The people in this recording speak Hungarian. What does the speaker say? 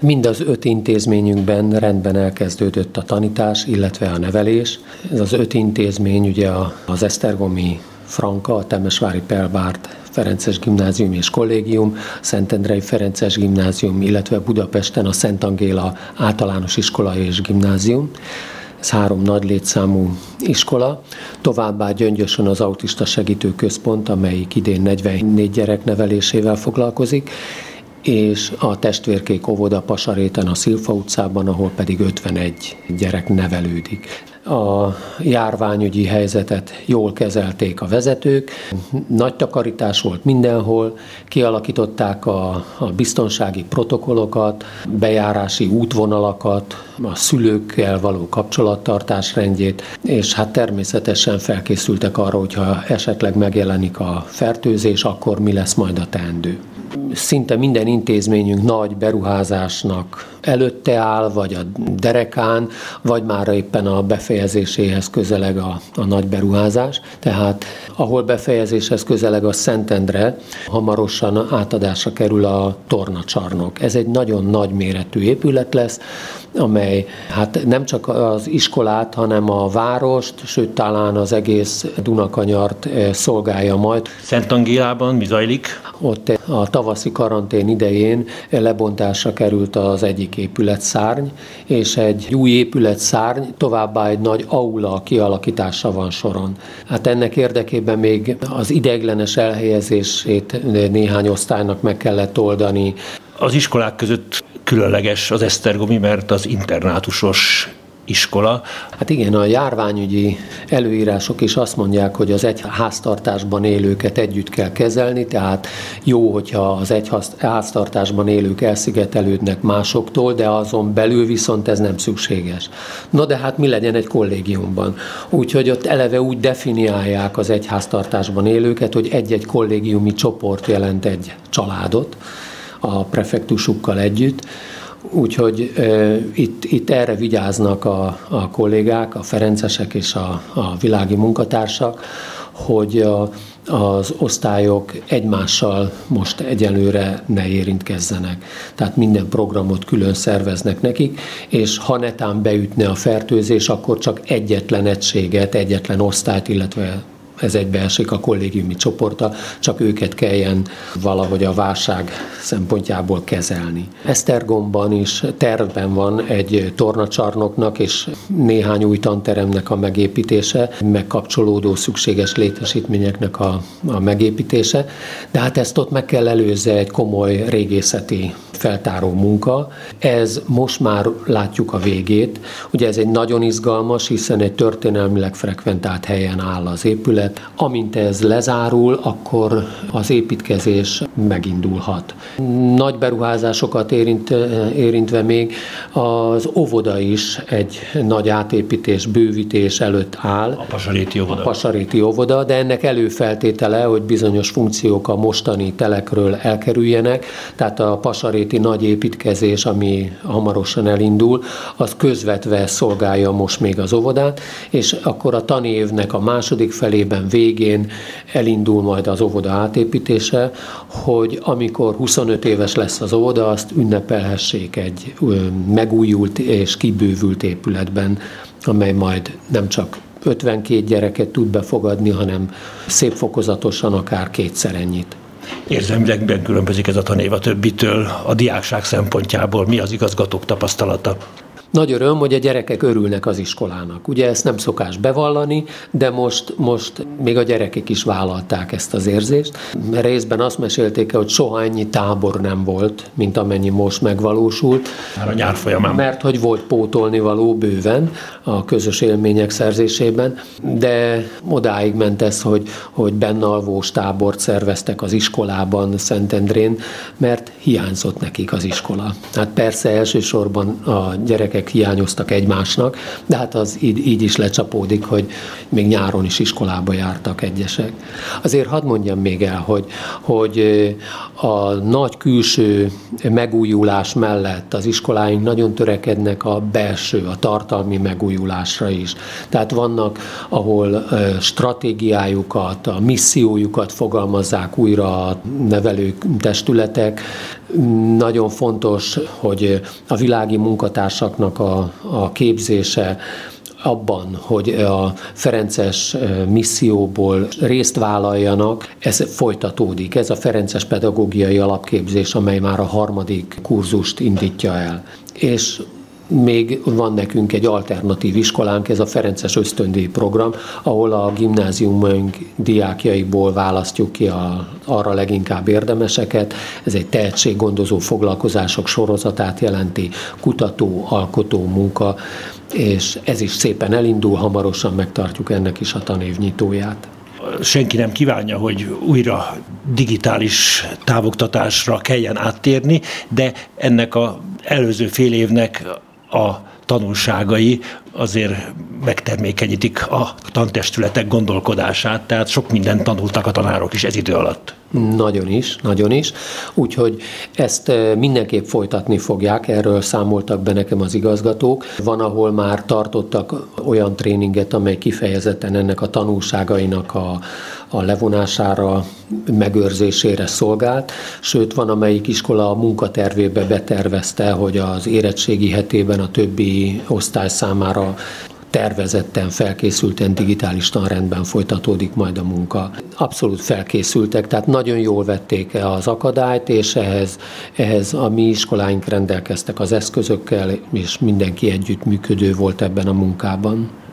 Mind az öt intézményünkben rendben elkezdődött a tanítás, illetve a nevelés. Ez az öt intézmény ugye az Esztergomi Franka, a Temesvári Pelvárt Ferences Gimnázium és Kollégium, Szentendrei Ferences Gimnázium, illetve Budapesten a Szent Angéla Általános Iskola és Gimnázium. Ez három nagy létszámú iskola. Továbbá Gyöngyösön az Autista Segítő Központ, amelyik idén 44 gyerek nevelésével foglalkozik, és a testvérkék óvoda Pasaréten a Szilfa utcában, ahol pedig 51 gyerek nevelődik. A járványügyi helyzetet jól kezelték a vezetők, nagy takarítás volt mindenhol, kialakították a, a biztonsági protokollokat, bejárási útvonalakat, a szülőkkel való kapcsolattartás rendjét, és hát természetesen felkészültek arra, hogyha esetleg megjelenik a fertőzés, akkor mi lesz majd a teendő szinte minden intézményünk nagy beruházásnak előtte áll, vagy a derekán, vagy már éppen a befejezéséhez közeleg a, a nagy beruházás. Tehát ahol befejezéshez közeleg a Szentendre, hamarosan átadásra kerül a tornacsarnok. Ez egy nagyon nagy méretű épület lesz, amely hát nem csak az iskolát, hanem a várost, sőt talán az egész Dunakanyart eh, szolgálja majd. Szent Angélában mi zajlik? Ott a tavaszi karantén idején lebontásra került az egyik épületszárny, és egy új épületszárny, továbbá egy nagy aula kialakítása van soron. Hát ennek érdekében még az ideiglenes elhelyezését néhány osztálynak meg kellett oldani. Az iskolák között különleges az Esztergomi, mert az internátusos iskola. Hát igen, a járványügyi előírások is azt mondják, hogy az egy háztartásban élőket együtt kell kezelni, tehát jó, hogyha az egy háztartásban élők elszigetelődnek másoktól, de azon belül viszont ez nem szükséges. Na de hát mi legyen egy kollégiumban? Úgyhogy ott eleve úgy definiálják az egy háztartásban élőket, hogy egy-egy kollégiumi csoport jelent egy családot, a prefektusukkal együtt. Úgyhogy e, itt, itt erre vigyáznak a, a kollégák, a ferencesek és a, a világi munkatársak, hogy a, az osztályok egymással most egyelőre ne érintkezzenek. Tehát minden programot külön szerveznek nekik, és ha netán beütne a fertőzés, akkor csak egyetlen egységet, egyetlen osztályt, illetve ez egybeesik a kollégiumi csoporta, csak őket kelljen valahogy a válság szempontjából kezelni. Esztergomban is tervben van egy tornacsarnoknak és néhány új tanteremnek a megépítése, megkapcsolódó szükséges létesítményeknek a, a megépítése, de hát ezt ott meg kell előzze egy komoly régészeti feltáró munka. Ez most már látjuk a végét. Ugye ez egy nagyon izgalmas, hiszen egy történelmileg frekventált helyen áll az épület. Amint ez lezárul, akkor az építkezés megindulhat. Nagy beruházásokat érint, érintve még az óvoda is egy nagy átépítés, bővítés előtt áll. A Pasaréti óvoda. A Pasaréti óvoda, de ennek előfeltétele, hogy bizonyos funkciók a mostani telekről elkerüljenek, tehát a Pasaréti nagy építkezés, ami hamarosan elindul, az közvetve szolgálja most még az óvodát, és akkor a tanévnek a második felében végén elindul majd az óvoda átépítése, hogy amikor 25 éves lesz az óvoda, azt ünnepelhessék egy megújult és kibővült épületben, amely majd nem csak 52 gyereket tud befogadni, hanem szép fokozatosan akár kétszer ennyit. Érzelmileg különbözik ez a tanév a többitől, a diákság szempontjából mi az igazgatók tapasztalata? Nagy öröm, hogy a gyerekek örülnek az iskolának. Ugye ezt nem szokás bevallani, de most, most még a gyerekek is vállalták ezt az érzést. Részben azt mesélték el, hogy soha ennyi tábor nem volt, mint amennyi most megvalósult. Már a nyár folyamán. Mert hogy volt pótolni való bőven a közös élmények szerzésében, de odáig ment ez, hogy, hogy bennalvós tábort szerveztek az iskolában Szentendrén, mert hiányzott nekik az iskola. Hát persze elsősorban a gyerekek lehetőségek hiányoztak egymásnak, de hát az így, így is lecsapódik, hogy még nyáron is iskolába jártak egyesek. Azért hadd mondjam még el, hogy, hogy a nagy külső megújulás mellett az iskoláink nagyon törekednek a belső, a tartalmi megújulásra is. Tehát vannak, ahol stratégiájukat, a missziójukat fogalmazzák újra a nevelők testületek. Nagyon fontos, hogy a világi munkatársaknak a, a képzése, abban, hogy a Ferences misszióból részt vállaljanak, ez folytatódik. Ez a Ferences pedagógiai alapképzés, amely már a harmadik kurzust indítja el. És még van nekünk egy alternatív iskolánk, ez a Ferences ösztöndíj program, ahol a gimnáziumunk diákjaiból választjuk ki a, arra leginkább érdemeseket. Ez egy tehetséggondozó foglalkozások sorozatát jelenti, kutató, alkotó munka, és ez is szépen elindul, hamarosan megtartjuk ennek is a tanévnyitóját senki nem kívánja, hogy újra digitális távoktatásra kelljen áttérni, de ennek a előző fél évnek a tanulságai azért megtermékenyítik a tantestületek gondolkodását, tehát sok mindent tanultak a tanárok is ez idő alatt. Nagyon is, nagyon is. Úgyhogy ezt eh, mindenképp folytatni fogják, erről számoltak be nekem az igazgatók. Van, ahol már tartottak olyan tréninget, amely kifejezetten ennek a tanulságainak a, a levonására, megőrzésére szolgált, sőt van, amelyik iskola a munkatervébe betervezte, hogy az érettségi hetében a többi osztály számára tervezetten, felkészülten, digitális tanrendben folytatódik majd a munka. Abszolút felkészültek, tehát nagyon jól vették az akadályt, és ehhez, ehhez a mi iskoláink rendelkeztek az eszközökkel, és mindenki együtt működő volt ebben a munkában.